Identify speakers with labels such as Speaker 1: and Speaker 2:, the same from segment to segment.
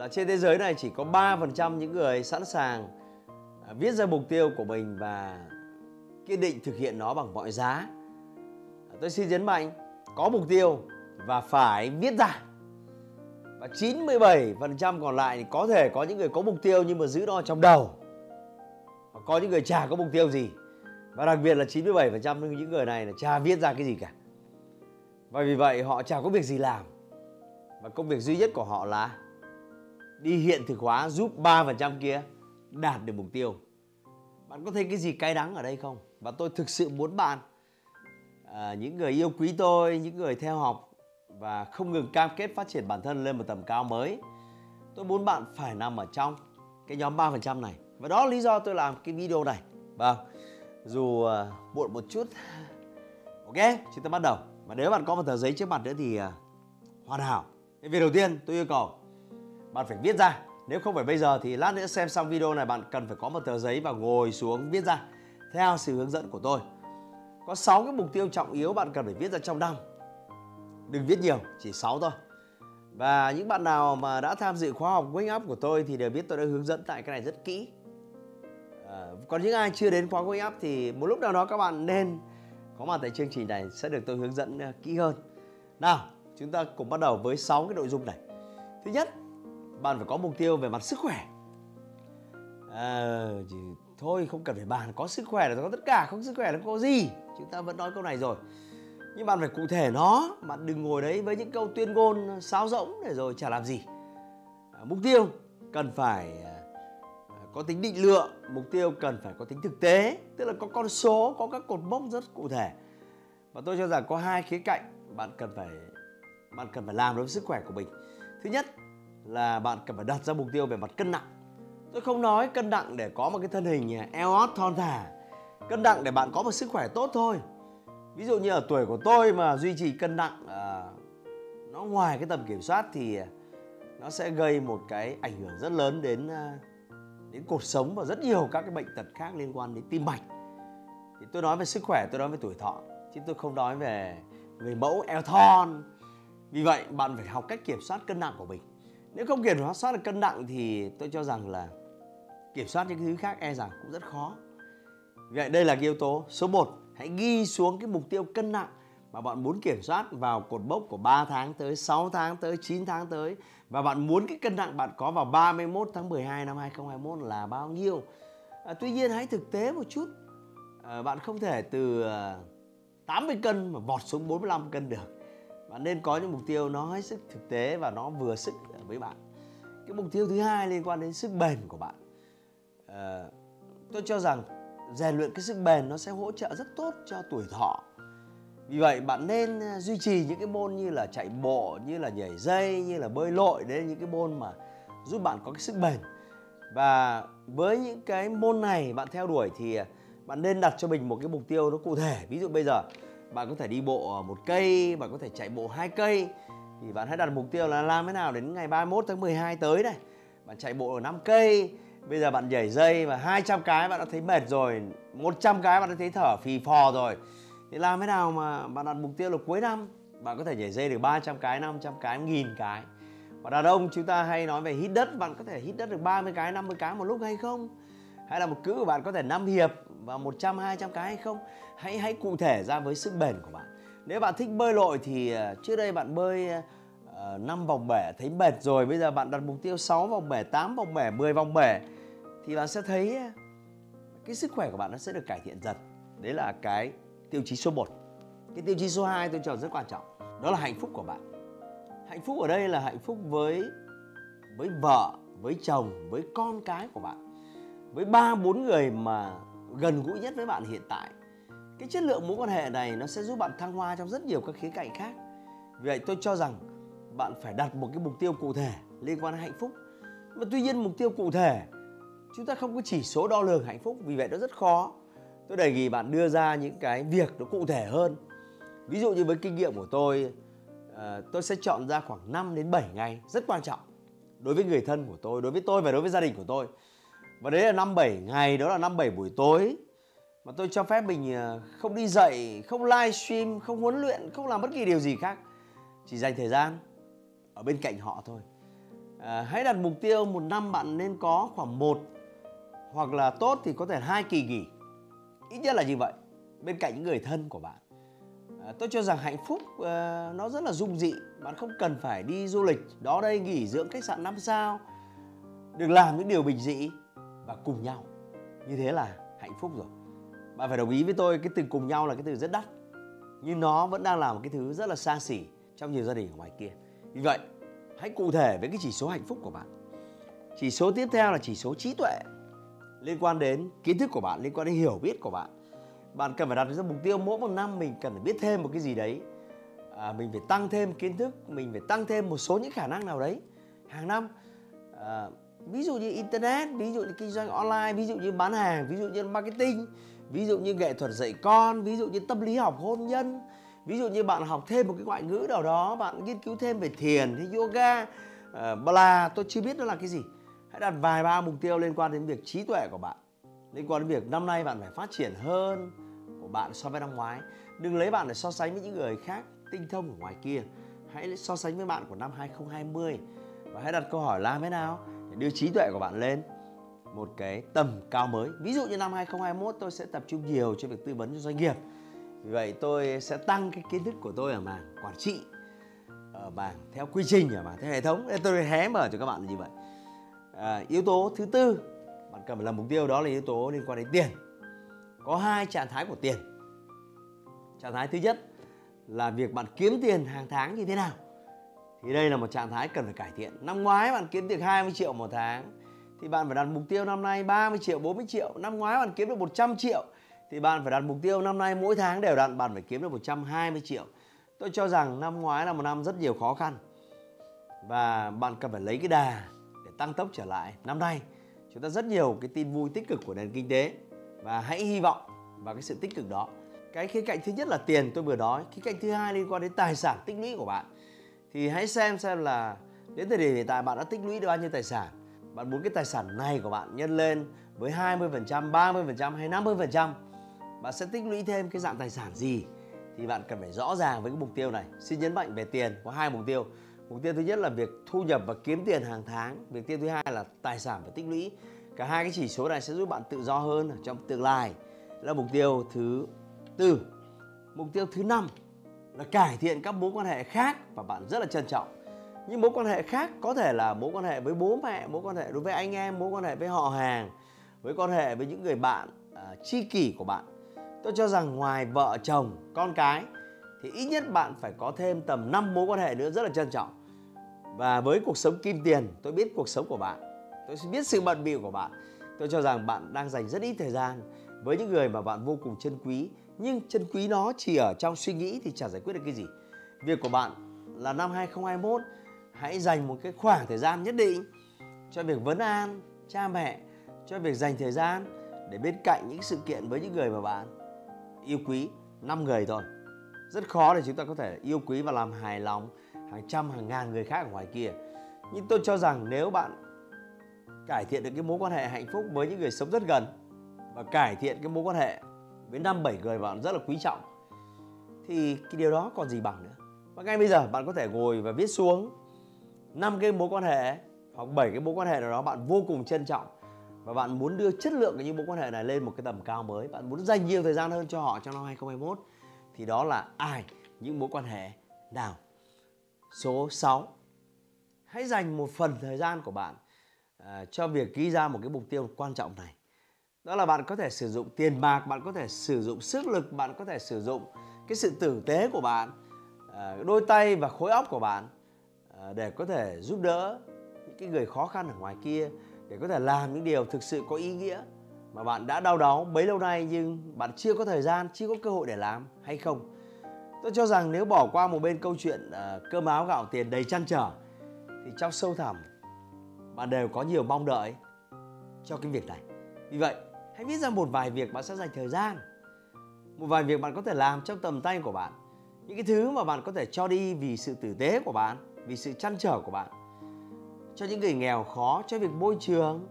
Speaker 1: Là trên thế giới này chỉ có 3% những người sẵn sàng à, viết ra mục tiêu của mình và kiên định thực hiện nó bằng mọi giá. À, tôi xin nhấn mạnh, có mục tiêu và phải viết ra. Và 97% còn lại thì có thể có những người có mục tiêu nhưng mà giữ nó trong đầu. Và có những người chả có mục tiêu gì. Và đặc biệt là 97% những người này là chả viết ra cái gì cả. Và vì vậy họ chả có việc gì làm. Và công việc duy nhất của họ là đi hiện thực hóa giúp 3% kia đạt được mục tiêu. Bạn có thấy cái gì cay đắng ở đây không? Và tôi thực sự muốn bạn, à, những người yêu quý tôi, những người theo học và không ngừng cam kết phát triển bản thân lên một tầm cao mới. Tôi muốn bạn phải nằm ở trong cái nhóm 3% này. Và đó là lý do tôi làm cái video này. Vâng, dù uh, muộn một chút. Ok, chúng ta bắt đầu. Và nếu bạn có một tờ giấy trước mặt nữa thì uh, hoàn hảo. Cái việc đầu tiên tôi yêu cầu bạn phải viết ra. Nếu không phải bây giờ thì lát nữa xem xong video này bạn cần phải có một tờ giấy và ngồi xuống viết ra theo sự hướng dẫn của tôi. Có 6 cái mục tiêu trọng yếu bạn cần phải viết ra trong năm. Đừng viết nhiều chỉ 6 thôi. Và những bạn nào mà đã tham dự khóa học Wake Up của tôi thì đều biết tôi đã hướng dẫn tại cái này rất kỹ. À, còn những ai chưa đến khóa Wake Up thì một lúc nào đó các bạn nên có mặt tại chương trình này sẽ được tôi hướng dẫn à, kỹ hơn. Nào chúng ta cùng bắt đầu với 6 cái nội dung này. Thứ nhất bạn phải có mục tiêu về mặt sức khỏe. À, thì thôi không cần phải bàn có sức khỏe là có tất cả không sức khỏe là có gì. Chúng ta vẫn nói câu này rồi. Nhưng bạn phải cụ thể nó bạn đừng ngồi đấy với những câu tuyên ngôn sáo rỗng để rồi chả làm gì. À, mục tiêu cần phải à, có tính định lượng mục tiêu cần phải có tính thực tế tức là có con số có các cột mốc rất cụ thể. Và tôi cho rằng có hai khía cạnh bạn cần phải bạn cần phải làm đối với sức khỏe của mình. Thứ nhất là bạn cần phải đặt ra mục tiêu về mặt cân nặng. Tôi không nói cân nặng để có một cái thân hình à, eo ót thon thả. Cân nặng để bạn có một sức khỏe tốt thôi. Ví dụ như ở tuổi của tôi mà duy trì cân nặng à, nó ngoài cái tầm kiểm soát thì à, nó sẽ gây một cái ảnh hưởng rất lớn đến à, đến cuộc sống và rất nhiều các cái bệnh tật khác liên quan đến tim mạch. Thì tôi nói về sức khỏe tôi nói về tuổi thọ chứ tôi không nói về người mẫu eo thon. Vì vậy bạn phải học cách kiểm soát cân nặng của mình nếu không kiểm soát được cân nặng thì tôi cho rằng là kiểm soát những thứ khác e rằng cũng rất khó. Vậy đây là cái yếu tố số 1 hãy ghi xuống cái mục tiêu cân nặng mà bạn muốn kiểm soát vào cột mốc của 3 tháng tới 6 tháng tới 9 tháng tới. Và bạn muốn cái cân nặng bạn có vào 31 tháng 12 năm 2021 là bao nhiêu? À, tuy nhiên hãy thực tế một chút. À, bạn không thể từ à, 80 cân mà vọt xuống 45 cân được bạn nên có những mục tiêu nó hết sức thực tế và nó vừa sức với bạn. Cái mục tiêu thứ hai liên quan đến sức bền của bạn. À, tôi cho rằng rèn luyện cái sức bền nó sẽ hỗ trợ rất tốt cho tuổi thọ. Vì vậy bạn nên ờ, duy trì những cái môn như là chạy bộ như là nhảy dây như là bơi lội. Đấy những cái môn mà giúp bạn có cái sức bền. Và với những cái môn này bạn theo đuổi thì ờ, bạn nên đặt cho mình một cái mục tiêu nó cụ thể. Ví dụ bây giờ bạn có thể đi bộ một cây, bạn có thể chạy bộ hai cây. Thì bạn hãy đặt mục tiêu là làm thế nào đến ngày 31 tháng 12 tới này bạn chạy bộ ở 5 cây, bây giờ bạn nhảy dây và 200 cái bạn đã thấy mệt rồi 100 cái bạn đã thấy thở phì phò rồi. Thì làm thế nào mà bạn đặt mục tiêu là cuối năm, bạn có thể nhảy dây được 300 cái 500 cái 1000 cái. Và đàn ông chúng ta hay nói về hít đất, bạn có thể hít đất được 30 cái 50 cái một lúc hay không? Hay là một cữ của bạn có thể 5 hiệp và 100 200 cái hay không? Hãy hãy cụ thể ra với sức bền của bạn. Nếu bạn thích bơi lội thì à, trước đây bạn bơi à, à, uh, 5 vòng bể thấy mệt rồi. Bây giờ bạn đặt mục tiêu 6 vòng bể 8 vòng bể 10 vòng bể thì bạn sẽ thấy cái sức khỏe của bạn nó sẽ được cải thiện dần. Đấy là cái tiêu chí số 1 cái tiêu chí số 2 tôi cho rất quan trọng. Đó là hạnh phúc của bạn. Hạnh phúc ở đây là hạnh phúc với với vợ với chồng với con cái của bạn. Với ba bốn người mà gần gũi nhất với bạn hiện tại. Cái chất lượng mối quan hệ này nó sẽ giúp bạn thăng hoa trong rất nhiều các khía cạnh khác. Vì vậy tôi cho rằng bạn phải đặt một cái mục tiêu cụ thể liên quan đến hạnh phúc. Mà tuy nhiên mục tiêu cụ thể, chúng ta không có chỉ số đo lường hạnh phúc, vì vậy nó rất khó. Tôi đề nghị bạn đưa ra những cái việc nó cụ thể hơn. Ví dụ như với kinh nghiệm của tôi ờ, tôi sẽ chọn ra khoảng 5 đến 7 ngày, rất quan trọng đối với người thân của tôi, đối với tôi và đối với gia đình của tôi và đấy là năm bảy ngày đó là năm bảy buổi tối. Mà tôi cho phép mình ờ, không đi dạy không livestream không huấn luyện không làm bất kỳ điều gì khác. Chỉ dành thời gian ở bên cạnh họ thôi. À, hãy đặt mục tiêu một năm bạn nên có khoảng một hoặc là tốt thì có thể hai kỳ nghỉ. Ít nhất là như vậy bên cạnh những người thân của bạn. À, tôi cho rằng hạnh phúc à, nó rất là dung dị. Bạn không cần phải đi du lịch đó đây nghỉ dưỡng khách sạn 5 sao. Được làm những điều bình dị và cùng nhau. Như thế là hạnh phúc rồi. Bạn phải đồng ý với tôi cái từ cùng nhau là cái từ rất đắt. Nhưng nó vẫn đang là một cái thứ rất là xa xỉ trong nhiều gia đình ở ngoài kia. Vì vậy hãy cụ thể với cái chỉ số hạnh phúc của bạn. Chỉ số tiếp theo là chỉ số trí tuệ. Liên quan đến kiến thức của bạn liên quan đến hiểu biết của bạn. Bạn cần phải đặt ra mục tiêu mỗi một năm mình cần phải biết thêm một cái gì đấy. À, mình phải tăng thêm kiến thức mình phải tăng thêm một số những khả năng nào đấy. Hàng năm à, ví dụ như internet ví dụ như kinh doanh online ví dụ như bán hàng ví dụ như marketing ví dụ như nghệ thuật dạy con ví dụ như tâm lý học hôn nhân ví dụ như bạn học thêm một cái ngoại ngữ nào đó bạn nghiên cứu thêm về thiền hay yoga uh, bla tôi chưa biết nó là cái gì. Hãy đặt vài ba mục tiêu liên quan đến việc trí tuệ của bạn. Liên quan đến việc năm nay bạn phải phát triển hơn của bạn so với năm ngoái. Đừng lấy bạn để so sánh với những người khác tinh thông ở ngoài kia. Hãy so sánh với bạn của năm 2020 và hãy đặt câu hỏi làm thế nào? Để đưa trí tuệ của bạn lên một cái tầm cao mới. Ví dụ như năm 2021 tôi sẽ tập trung nhiều cho việc tư vấn cho doanh nghiệp. Vì vậy tôi sẽ tăng cái kiến thức của tôi ở mảng quản trị ở mảng theo quy trình ở mảng theo hệ thống. Nên tôi hé mở cho các bạn là như vậy. À, yếu tố thứ tư bạn cần phải làm mục tiêu đó là yếu tố liên quan đến tiền. Có hai trạng thái của tiền. Trạng thái thứ nhất là việc bạn kiếm tiền hàng tháng như thế nào thì đây là một trạng thái cần phải cải thiện. Năm ngoái bạn kiếm được 20 triệu một tháng, thì bạn phải đặt mục tiêu năm nay 30 triệu 40 triệu. Năm ngoái bạn kiếm được 100 triệu, thì bạn phải đặt mục tiêu năm nay mỗi tháng đều đặn bạn phải kiếm được 120 triệu. Tôi cho rằng năm ngoái là một năm rất nhiều khó khăn và bạn cần phải lấy cái đà để tăng tốc trở lại. Năm nay, chúng ta rất nhiều cái tin vui tích cực của nền kinh tế và hãy hy vọng vào cái sự tích cực đó. Cái khía cạnh thứ nhất là tiền, tôi vừa nói. Khía cạnh thứ hai liên quan đến tài sản, tích lũy của bạn thì hãy xem xem là đến thời điểm hiện tại bạn đã tích lũy được bao nhiêu tài sản. Bạn muốn cái tài sản này của bạn nhân lên với 20%, 30% hay 50% bạn sẽ tích lũy thêm cái dạng tài sản gì? Thì bạn cần phải rõ ràng với cái mục tiêu này. Xin nhấn mạnh về tiền có hai mục tiêu. Mục tiêu thứ nhất là việc thu nhập và kiếm tiền hàng tháng. Mục tiêu thứ hai là tài sản và tích lũy. Cả hai cái chỉ số này sẽ giúp bạn tự do hơn trong tương lai. Là mục tiêu thứ tư. Mục tiêu thứ năm là cải thiện các mối quan hệ khác và bạn rất là trân trọng. Những mối quan hệ khác có thể là mối quan hệ với bố mẹ mối quan hệ đối với anh em mối quan hệ với họ hàng với quan hệ với những người bạn uh, tri kỷ của bạn. Tôi cho rằng ngoài vợ chồng con cái thì ít nhất bạn phải có thêm tầm 5 mối quan hệ nữa rất là trân trọng. Và với cuộc sống kim tiền tôi biết cuộc sống của bạn tôi biết sự bận bịu của bạn. Tôi cho rằng bạn đang dành rất ít thời gian với những người mà bạn vô cùng trân quý nhưng chân quý nó chỉ ở trong suy nghĩ thì chả giải quyết được cái gì. Việc của bạn là năm 2021 hãy dành một cái khoảng thời gian nhất định cho việc vấn an, cha mẹ, cho việc dành thời gian để bên cạnh những sự kiện với những người mà bạn yêu quý, năm người thôi. Rất khó để chúng ta có thể yêu quý và làm hài lòng hàng trăm, hàng ngàn người khác ở ngoài kia. Nhưng tôi cho rằng nếu bạn cải thiện được cái mối quan hệ hạnh phúc với những người sống rất gần và cải thiện cái mối quan hệ với năm bảy người bạn rất là quý trọng. Thì cái điều đó còn gì bằng nữa? Và ngay bây giờ bạn có thể ngồi và viết xuống năm cái mối quan hệ hoặc bảy cái mối quan hệ nào đó bạn vô cùng trân trọng. Và bạn muốn đưa chất lượng của những mối quan hệ này lên một cái tầm cao mới. Bạn muốn dành nhiều thời gian hơn cho họ trong năm 2021 thì đó là ai? Những mối quan hệ nào? Số 6 hãy dành một phần thời gian của bạn uh, cho việc ghi ra một cái mục tiêu quan trọng này đó là bạn có thể sử dụng tiền bạc bạn có thể sử dụng sức lực bạn có thể sử dụng cái sự tử tế của bạn à, đôi tay và khối óc của bạn à, để có thể giúp đỡ những cái người khó khăn ở ngoài kia để có thể làm những điều thực sự có ý nghĩa mà bạn đã đau đáu bấy lâu nay nhưng bạn chưa có thời gian, chưa có cơ hội để làm hay không? Tôi cho rằng nếu bỏ qua một bên câu chuyện à, cơm áo gạo tiền đầy chăn trở thì trong sâu thẳm bạn đều có nhiều mong đợi cho cái việc này. Vì vậy, hãy viết ra một vài việc bạn sẽ dành thời gian. Một vài việc bạn có thể làm trong tầm tay của bạn. Những cái thứ mà bạn có thể cho đi vì sự tử tế của bạn, vì sự chăn trở của bạn. Cho những người nghèo khó, cho việc môi trường,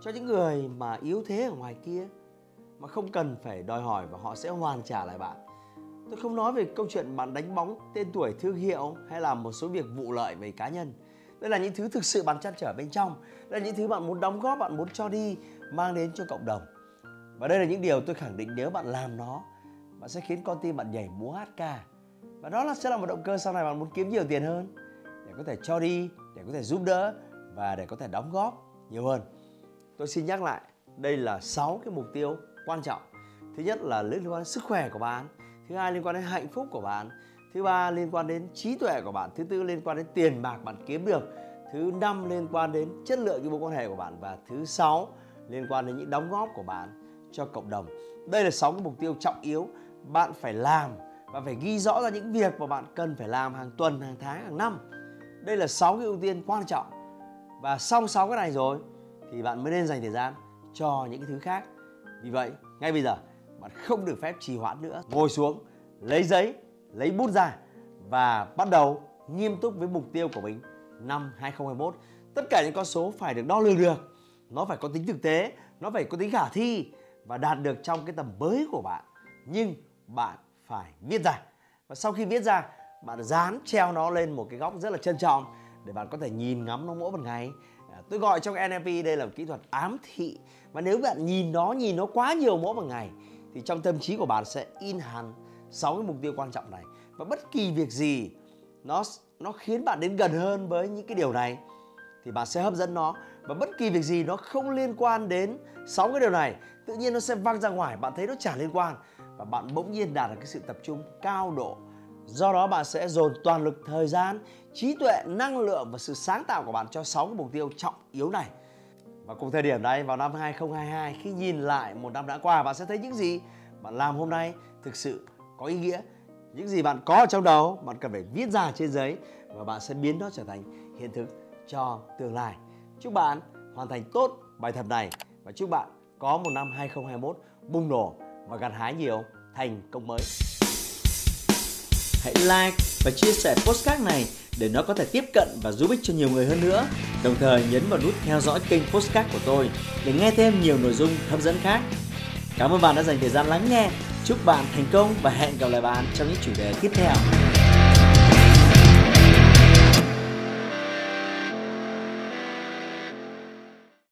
Speaker 1: cho những người mà yếu thế ở ngoài kia mà không cần phải đòi hỏi và họ sẽ hoàn trả lại bạn. Tôi không nói về câu chuyện bạn đánh bóng tên tuổi thương hiệu hay là một số việc vụ lợi về cá nhân. Đây là những thứ thực sự bạn chăn trở bên trong. Đây là những thứ bạn muốn đóng góp, bạn muốn cho đi, mang đến cho cộng đồng. Và đây là những điều tôi khẳng định nếu bạn làm nó, bạn sẽ khiến con tim bạn nhảy múa hát ca. Và đó là sẽ là một động cơ sau này bạn muốn kiếm nhiều tiền hơn để có thể cho đi, để có thể giúp đỡ và để có thể đóng góp nhiều hơn. Tôi xin nhắc lại, đây là 6 cái mục tiêu quan trọng. Thứ nhất là liên quan đến sức khỏe của bạn, thứ hai liên quan đến hạnh phúc của bạn, thứ ba liên quan đến trí tuệ của bạn, thứ tư liên quan đến tiền bạc bạn kiếm được, thứ năm liên quan đến chất lượng cái mối quan hệ của bạn và thứ sáu liên quan đến những đóng góp của bạn cho cộng đồng. Đây là 6 cái mục tiêu trọng yếu bạn phải làm và phải ghi rõ ra những việc mà bạn cần phải làm hàng tuần, hàng tháng, hàng năm. Đây là 6 cái ưu tiên quan trọng. Và xong 6 cái này rồi thì bạn mới nên dành thời gian cho những cái thứ khác. Vì vậy, ngay bây giờ bạn không được phép trì hoãn nữa. Ngồi xuống, lấy giấy, lấy bút ra và bắt đầu nghiêm túc với mục tiêu của mình năm 2021. Tất cả những con số phải được đo lường được. Nó phải có tính thực tế, nó phải có tính khả thi và đạt được trong cái tầm mới của bạn. Nhưng bạn phải viết ra. Và sau khi viết ra, bạn dán treo nó lên một cái góc rất là trân trọng để bạn có thể nhìn ngắm nó mỗi một ngày. À, tôi gọi trong NLP đây là một kỹ thuật ám thị. Và nếu bạn nhìn nó, nhìn nó quá nhiều mỗi một ngày thì trong tâm trí của bạn sẽ in hẳn sáu cái mục tiêu quan trọng này. Và bất kỳ việc gì nó nó khiến bạn đến gần hơn với những cái điều này thì bạn sẽ hấp dẫn nó và bất kỳ việc gì nó không liên quan đến sáu cái điều này tự nhiên nó sẽ văng ra ngoài, bạn thấy nó chả liên quan. Và bạn bỗng nhiên đạt được cái sự tập trung cao độ. Do đó bạn sẽ dồn toàn lực, thời gian, trí tuệ, năng lượng và sự sáng tạo của bạn cho sáu cái mục tiêu trọng yếu này. Và cùng thời điểm này, vào năm 2022 khi nhìn lại một năm đã qua, bạn sẽ thấy những gì bạn làm hôm nay thực sự có ý nghĩa. Những gì bạn có ở trong đầu, bạn cần phải viết ra trên giấy và bạn sẽ biến nó trở thành hiện thực cho tương lai. Chúc bạn hoàn thành tốt bài tập này và chúc bạn có một năm 2021 bùng nổ và gặt hái nhiều, thành công mới
Speaker 2: hãy like và chia sẻ postcard này để nó có thể tiếp cận và giúp ích cho nhiều người hơn nữa. Đồng thời nhấn vào nút theo dõi kênh postcard của tôi để nghe thêm nhiều nội dung hấp dẫn khác. Cảm ơn bạn đã dành thời gian lắng nghe. Chúc bạn thành công và hẹn gặp lại bạn trong những chủ đề tiếp theo.